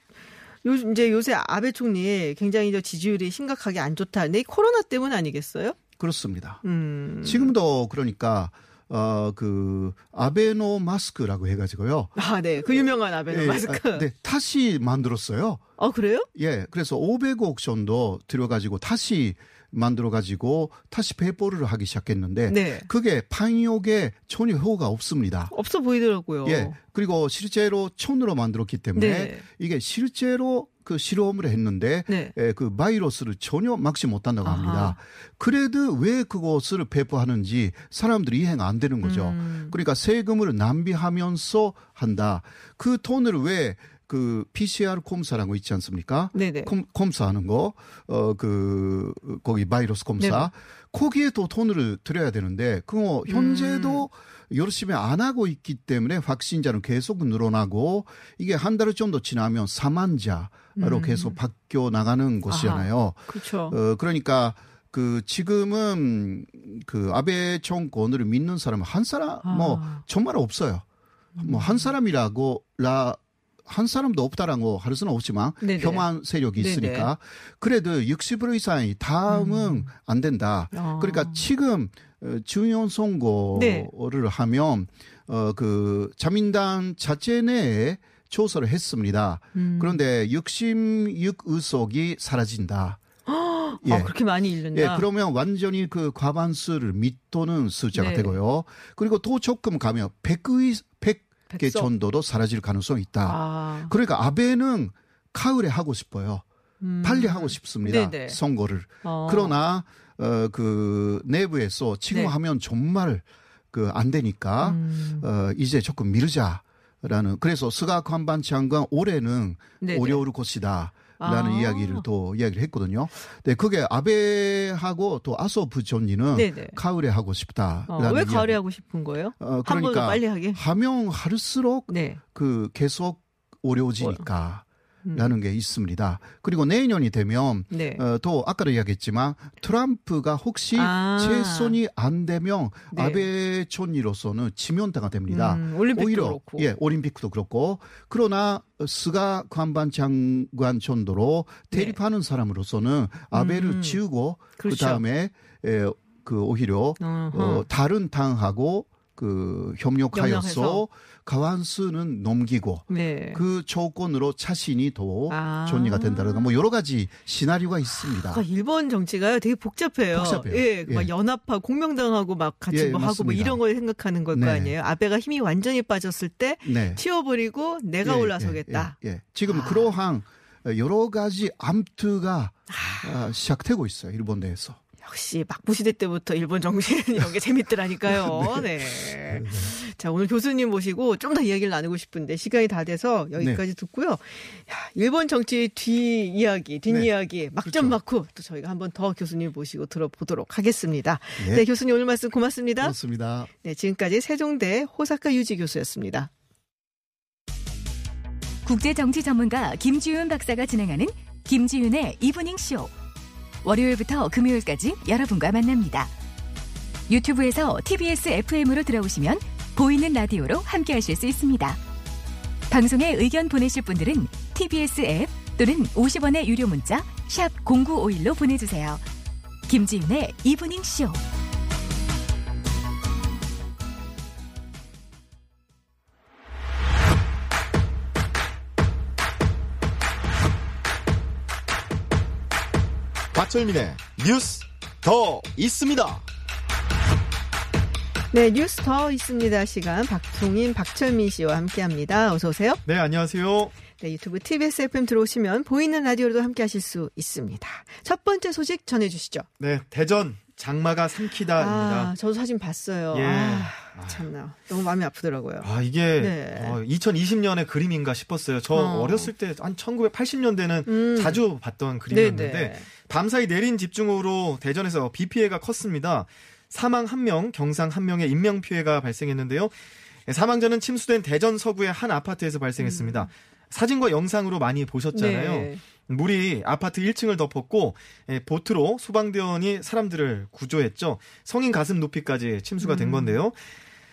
요, 이제 요새 아베 총리 굉장히 저 지지율이 심각하게 안 좋다. 근데 코로나 때문 아니겠어요? 그렇습니다. 음. 지금도 그러니까 어, 그, 아베노 마스크라고 해가지고요. 아, 네. 그 유명한 아베노 예, 마스크. 아, 네. 다시 만들었어요. 아, 그래요? 예. 그래서 500억 정도 들여가지고 다시 만들어 가지고 다시 배포를 하기 시작했는데 네. 그게 판욕에 전혀 효과가 없습니다. 없어 보이더라고요. 예. 그리고 실제로 천으로 만들었기 때문에 네. 이게 실제로 그 실험을 했는데 네. 에, 그 바이러스를 전혀 막지 못한다고 합니다. 아하. 그래도 왜 그것을 배포하는지 사람들이 이해가 안 되는 거죠. 음. 그러니까 세금을 낭비하면서 한다. 그 돈을 왜그 PCR 검사라는 거 있지 않습니까? 네네. 컴, 검사하는 거, 어, 그, 거기 바이러스 검사. 네네. 거기에 또 돈을 들여야 되는데, 그거 현재도 음. 열심히 안 하고 있기 때문에 확진자는 계속 늘어나고, 이게 한달 정도 지나면 사만자로 음. 계속 바뀌어 나가는 것이잖아요. 그렇죠. 어, 그러니까, 그 지금은 그 아베 정권을 믿는 사람은 한 사람 뭐 아. 뭐 정말 없어요. 뭐 한 사람이라고 라 한 사람도 없다라고 할 수는 없지만 네네. 혐한 세력이 있으니까 네네. 그래도 60% 이상이 다음은 음. 안 된다. 어. 그러니까 지금 어, 중요한 선거를 네. 하면 어그 자민당 자체 내에 조사를 했습니다. 음. 그런데 66의석이 사라진다. 아, 예. 아, 그렇게 많이 잃는다. 예, 그러면 완전히 그 과반수를 밑도는 숫자가 네. 되고요. 그리고 또 조금 가면 100의 100 개 정도도 사라질 가능성이 있다. 아. 그러니까 아베는 가을에 하고 싶어요. 음. 빨리 하고 싶습니다. 네네. 선거를. 어. 그러나 어, 그 내부에서 지금 네. 하면 정말 그 안 되니까 음. 어, 이제 조금 미루자. 라는 그래서 스가 관반 장관 올해는 네네. 어려울 것이다. 라는 아. 이야기를 또 이야기를 했거든요. 네, 그게 아베하고 또 아소 부총리는 네네. 가을에 하고 싶다라는 어, 왜 가을에 하고 싶은 거예요? 어, 그러니까 빨리 하게 하면 할수록 네. 그 계속 어려워지니까. 라는 게 있습니다. 그리고 내년이 되면 네. 어, 또 아까도 이야기했지만 트럼프가 혹시 아. 재선이 안 되면 네. 아베 총리로서는 지면타가 됩니다. 음, 올림픽도 오히려 그렇고. 예, 올림픽도 그렇고 그러나 스가 관반 장관 정도로 대립하는 네. 사람으로서는 아베를 음. 지우고 그렇죠. 그다음에 에, 그 오히려 어, 다른 당하고 그 협력하여서 가완수는 넘기고 네. 그 조건으로 자신이 더 아. 존리가 된다든가 뭐 여러 가지 시나리오가 있습니다. 아, 일본 정치가 되게 복잡해요. 복잡해요. 예, 예. 막 연합하고 공명당하고 막 같이 예, 뭐 하고 뭐 이런 걸 생각하는 걸거 네. 아니에요. 아베가 힘이 완전히 빠졌을 때 네. 치워버리고 내가 예, 올라서겠다. 예, 예. 지금 아. 그러한 여러 가지 암투가 아. 시작되고 있어요. 일본 내에서. 역시 막부 시대 때부터 일본 정신 이런 게 재밌더라니까요. 네. 네. 자, 오늘 교수님 모시고 좀 더 이야기를 나누고 싶은데 시간이 다 돼서 여기까지 네. 듣고요. 야, 일본 정치 뒤 이야기, 뒷이야기 네. 막전 막후 또 저희가 한 번 더 교수님 모시고 들어보도록 하겠습니다. 네. 네, 교수님 오늘 말씀 고맙습니다. 고맙습니다. 네, 지금까지 세종대 호사카 유지 교수였습니다. 국제 정치 전문가 김지윤 박사가 진행하는 김지윤의 이브닝 쇼. 월요일부터 금요일까지 여러분과 만납니다. 유튜브에서 TBS FM으로 들어오시면 보이는 라디오로 함께 하실 수 있습니다. 방송에 의견 보내실 분들은 TBS 앱 또는 50원의 유료 문자 0951로 보내주세요. 김지윤의 이브닝 쇼. 박철민의 뉴스 더 있습니다. 네, 뉴스 더 있습니다. 시간 박종인, 박철민 씨와 함께합니다. 어서 오세요. 네, 안녕하세요. 네, 유튜브 TBS FM 들어오시면 보이는 라디오로도 함께하실 수 있습니다. 첫 번째 소식 전해주시죠. 네, 대전 장마가 삼키다입니다. 아, 저도 사진 봤어요. 예. 아, 참나 너무 마음이 아프더라고요. 아 이게 네. 어, 2020년의 그림인가 싶었어요. 저 어. 렸을 때 한 1980년대는 음. 자주 봤던 그림이었는데 네네. 밤사이 내린 집중호우로 대전에서 비 피해가 컸습니다. 사망 1명, 경상 1명의 인명 피해가 발생했는데요. 사망자는 침수된 대전 서구의 한 아파트에서 발생했습니다. 음. 사진과 영상으로 많이 보셨잖아요. 네. 물이 아파트 1층을 덮었고 예, 보트로 소방대원이 사람들을 구조했죠. 성인 가슴 높이까지 침수가 된 음. 건데요.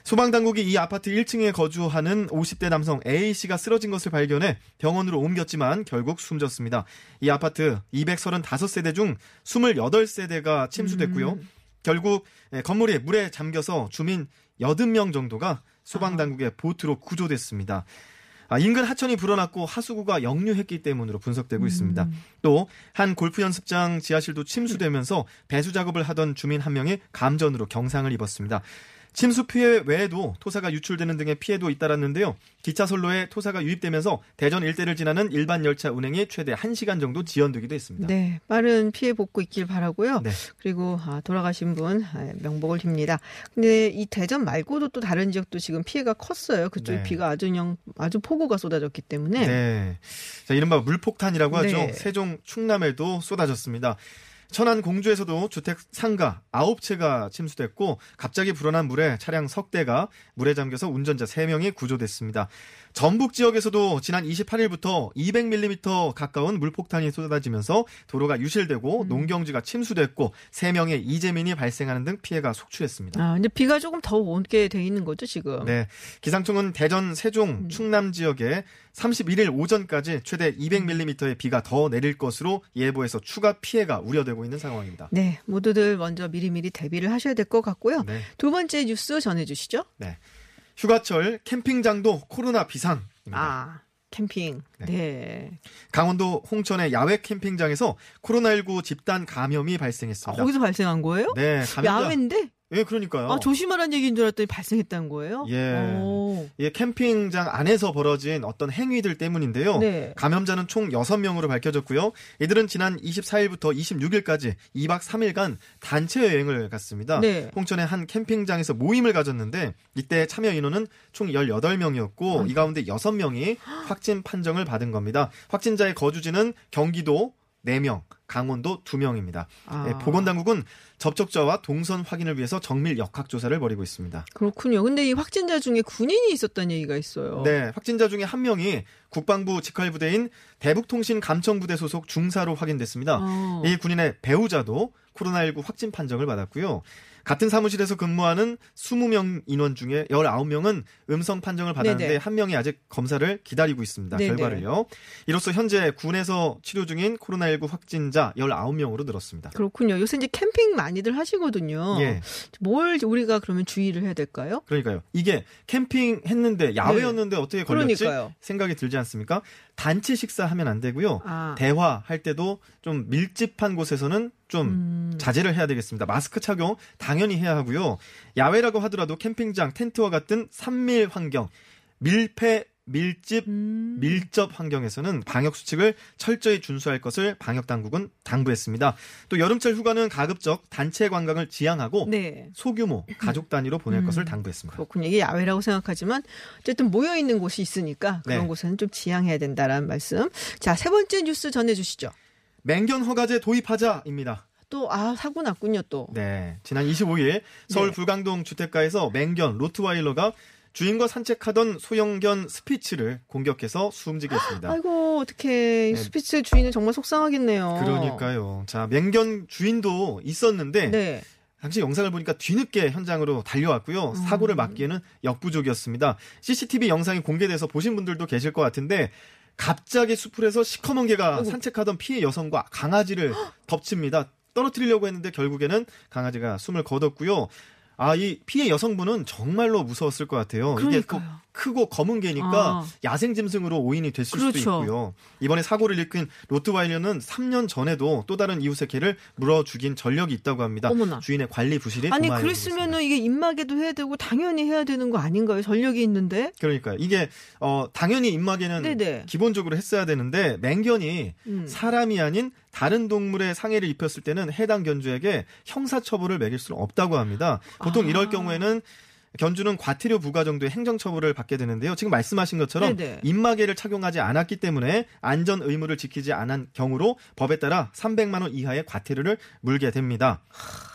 소방당국이 이 아파트 1층에 거주하는 50대 남성 A씨가 쓰러진 것을 발견해 병원으로 옮겼지만 결국 숨졌습니다. 이 아파트 235세대 중 28세대가 침수됐고요. 음. 결국 예, 건물이 물에 잠겨서 주민 80명 정도가 소방당국의 보트로 구조됐습니다. 아, 인근 하천이 불어났고 하수구가 역류했기 때문으로 분석되고 음. 있습니다. 또 한 골프 연습장 지하실도 침수되면서 배수 작업을 하던 주민 한 명이 감전으로 경상을 입었습니다. 침수 피해 외에도 토사가 유출되는 등의 피해도 잇따랐는데요. 기차 선로에 토사가 유입되면서 대전 일대를 지나는 일반 열차 운행이 최대 1시간 정도 지연되기도 했습니다. 네, 빠른 피해 복구 있길 바라고요. 네. 그리고 아, 돌아가신 분 아, 명복을 빕니다. 근데 이 대전 말고도 또 다른 지역도 지금 피해가 컸어요. 그쪽 네. 비가 아주 영 아주 폭우가 쏟아졌기 때문에. 네. 자, 이른바 물폭탄이라고 하죠. 네. 세종 충남에도 쏟아졌습니다. 천안 공주에서도 주택 상가 9채가 침수됐고 갑자기 불어난 물에 차량 석 대가 물에 잠겨서 운전자 3명이 구조됐습니다. 전북 지역에서도 지난 28일부터 200mm 가까운 물폭탄이 쏟아지면서 도로가 유실되고 음. 농경지가 침수됐고 3명의 이재민이 발생하는 등 피해가 속출했습니다. 아, 근데 비가 조금 더 오게 돼 있는 거죠, 지금? 네. 기상청은 대전, 세종, 음. 충남 지역에 31일 오전까지 최대 200mm의 비가 더 내릴 것으로 예보해서 추가 피해가 우려되고 있는 상황입니다. 네. 모두들 먼저 미리미리 대비를 하셔야 될 것 같고요. 네. 두 번째 뉴스 전해 주시죠. 네. 휴가철 캠핑장도 코로나 비상. 아. 캠핑. 네. 네. 강원도 홍천의 야외 캠핑장에서 코로나19 집단 감염이 발생했습니다. 아, 거기서 발생한 거예요? 네. 감염자, 야외인데? 예, 그러니까요. 아, 조심하라는 얘기인 줄 알았더니 발생했다는 거예요? 예. 예, 캠핑장 안에서 벌어진 어떤 행위들 때문인데요. 네. 감염자는 총 6명으로 밝혀졌고요. 이들은 지난 24일부터 26일까지 2박 3일간 단체 여행을 갔습니다. 네. 홍천의 한 캠핑장에서 모임을 가졌는데 이때 참여 인원은 총 18명이었고 음. 이 가운데 6명이 확진 판정을 받은 겁니다. 확진자의 거주지는 경기도 4명, 강원도 2명입니다. 아. 예, 보건당국은 접촉자와 동선 확인을 위해서 정밀 역학 조사를 벌이고 있습니다. 그렇군요. 근데 이 확진자 중에 군인이 있었다는 얘기가 있어요. 네, 확진자 중에 한 명이 국방부 직할부대인 대북통신 감청부대 소속 중사로 확인됐습니다. 어. 이 군인의 배우자도 코로나19 확진 판정을 받았고요. 같은 사무실에서 근무하는 20명 인원 중에 19명은 음성 판정을 받았는데 네네. 한 명이 아직 검사를 기다리고 있습니다. 네네. 결과를요. 이로써 현재 군에서 치료 중인 코로나19 확진자 19명으로 늘었습니다. 그렇군요. 요새 이제 캠핑 많이들 하시거든요. 예. 뭘 우리가 그러면 주의를 해야 될까요? 그러니까요. 이게 캠핑 했는데 야외였는데 네. 어떻게 걸렸지? 그러니까요. 생각이 들지 않습니까? 단체 식사하면 안 되고요. 아. 대화할 때도 좀 밀집한 곳에서는 좀 음. 자제를 해야 되겠습니다. 마스크 착용 당연히 해야 하고요. 야외라고 하더라도 캠핑장, 텐트와 같은 산밀 환경, 밀폐 밀집, 음. 밀접 환경에서는 방역 수칙을 철저히 준수할 것을 방역 당국은 당부했습니다. 또 여름철 휴가는 가급적 단체 관광을 지양하고 네. 소규모 가족 단위로 보낼 음. 것을 당부했습니다. 그렇군요. 이게 야외라고 생각하지만 어쨌든 모여 있는 곳이 있으니까 그런 네. 곳은 좀 지양해야 된다라는 말씀. 자, 세 번째 뉴스 전해 주시죠. 맹견 허가제 도입하자입니다. 또, 아, 사고 났군요, 또. 네. 지난 25일 서울 네. 불광동 주택가에서 맹견 로트와일러가 주인과 산책하던 소형견 스피츠를 공격해서 숨지게 했습니다. 아이고 어떻게 네. 스피츠 주인은 정말 속상하겠네요. 그러니까요. 자 맹견 주인도 있었는데 네. 당시 영상을 보니까 뒤늦게 현장으로 달려왔고요. 음. 사고를 막기에는 역부족이었습니다. CCTV 영상이 공개돼서 보신 분들도 계실 것 같은데 갑자기 수풀에서 시커먼 개가. 산책하던 피해 여성과 강아지를 덮칩니다. 떨어뜨리려고 했는데 결국에는 강아지가 숨을 거뒀고요. 아, 이 피해 여성분은 정말로 무서웠을 것 같아요. 그러니까요. 이게 크고 검은 개니까 아. 야생 짐승으로 오인이 됐을 그렇죠. 수도 있고요. 이번에 사고를 일으킨 로트와일러는 3년 전에도 또 다른 이웃의 개를 물어 죽인 전력이 있다고 합니다. 어머나. 주인의 관리 부실이 아니 그랬으면은 이게 입마개도 해야 되고 당연히 해야 되는 거 아닌가요? 전력이 있는데. 그러니까요. 이게 어 당연히 입마개는 네네. 기본적으로 했어야 되는데 맹견이 음. 사람이 아닌 다른 동물의 상해를 입혔을 때는 해당 견주에게 형사처벌을 매길 수는 없다고 합니다. 보통 아. 이럴 경우에는 견주는 과태료 부과 정도의 행정처벌을 받게 되는데요. 지금 말씀하신 것처럼 네네. 입마개를 착용하지 않았기 때문에 안전 의무를 지키지 않은 경우로 법에 따라 300만 원 이하의 과태료를 물게 됩니다.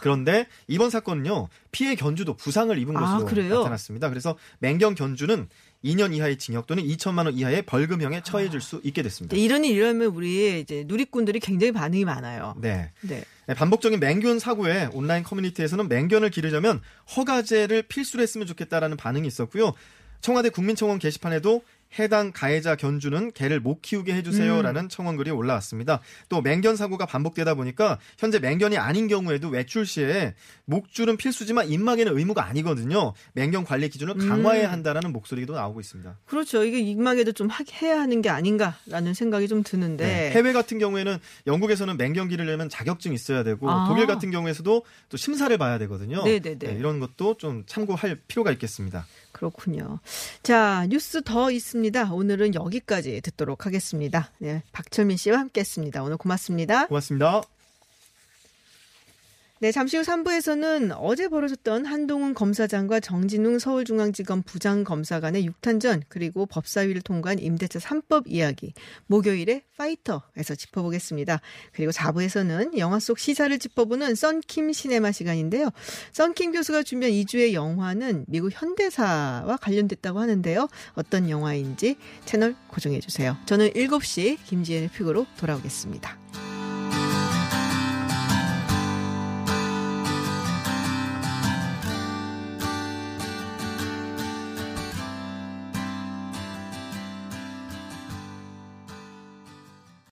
그런데 이번 사건은요. 피해 견주도 부상을 입은 아, 것으로 아, 나타났습니다. 그래서 맹경 견주는 2년 이하의 징역 또는 2천만 원 이하의 벌금형에 처해질 수 있게 됐습니다. 네, 이런 일 이러면 우리 이제 누리꾼들이 굉장히 반응이 많아요. 네. 네. 네 반복적인 맹견 사고에 온라인 커뮤니티에서는 맹견을 기르려면 허가제를 필수로 했으면 좋겠다라는 반응이 있었고요. 청와대 국민청원 게시판에도 해당 가해자 견주는 개를 못 키우게 해주세요라는 음. 청원글이 올라왔습니다. 또 맹견 사고가 반복되다 보니까 현재 맹견이 아닌 경우에도 외출 시에 목줄은 필수지만 입마개는 의무가 아니거든요. 맹견 관리 기준을 강화해야 음. 한다라는 목소리도 나오고 있습니다. 그렇죠. 이게 입마개도 좀 해야 하는 게 아닌가라는 생각이 좀 드는데 네. 해외 같은 경우에는 영국에서는 맹견 기르려면 자격증 있어야 되고 아. 독일 같은 경우에서도 또 심사를 봐야 되거든요. 네네네. 네, 이런 것도 좀 참고할 필요가 있겠습니다. 그렇군요. 자, 뉴스 더 있습니다. 오늘은 여기까지 듣도록 하겠습니다. 네, 박철민 씨와 함께 했습니다. 오늘 고맙습니다. 고맙습니다. 네, 잠시 후 3부에서는 어제 벌어졌던 한동훈 검사장과 정진웅 서울중앙지검 부장검사 간의 6탄전 그리고 법사위를 통과한 임대차 3법 이야기 목요일에 파이터에서 짚어보겠습니다. 그리고 4부에서는 영화 속 시사를 짚어보는 썬킴 시네마 시간인데요. 썬킴 교수가 준비한 2주의 영화는 미국 현대사와 관련됐다고 하는데요. 어떤 영화인지 채널 고정해 주세요. 저는 7시 김지혜의 픽으로 돌아오겠습니다.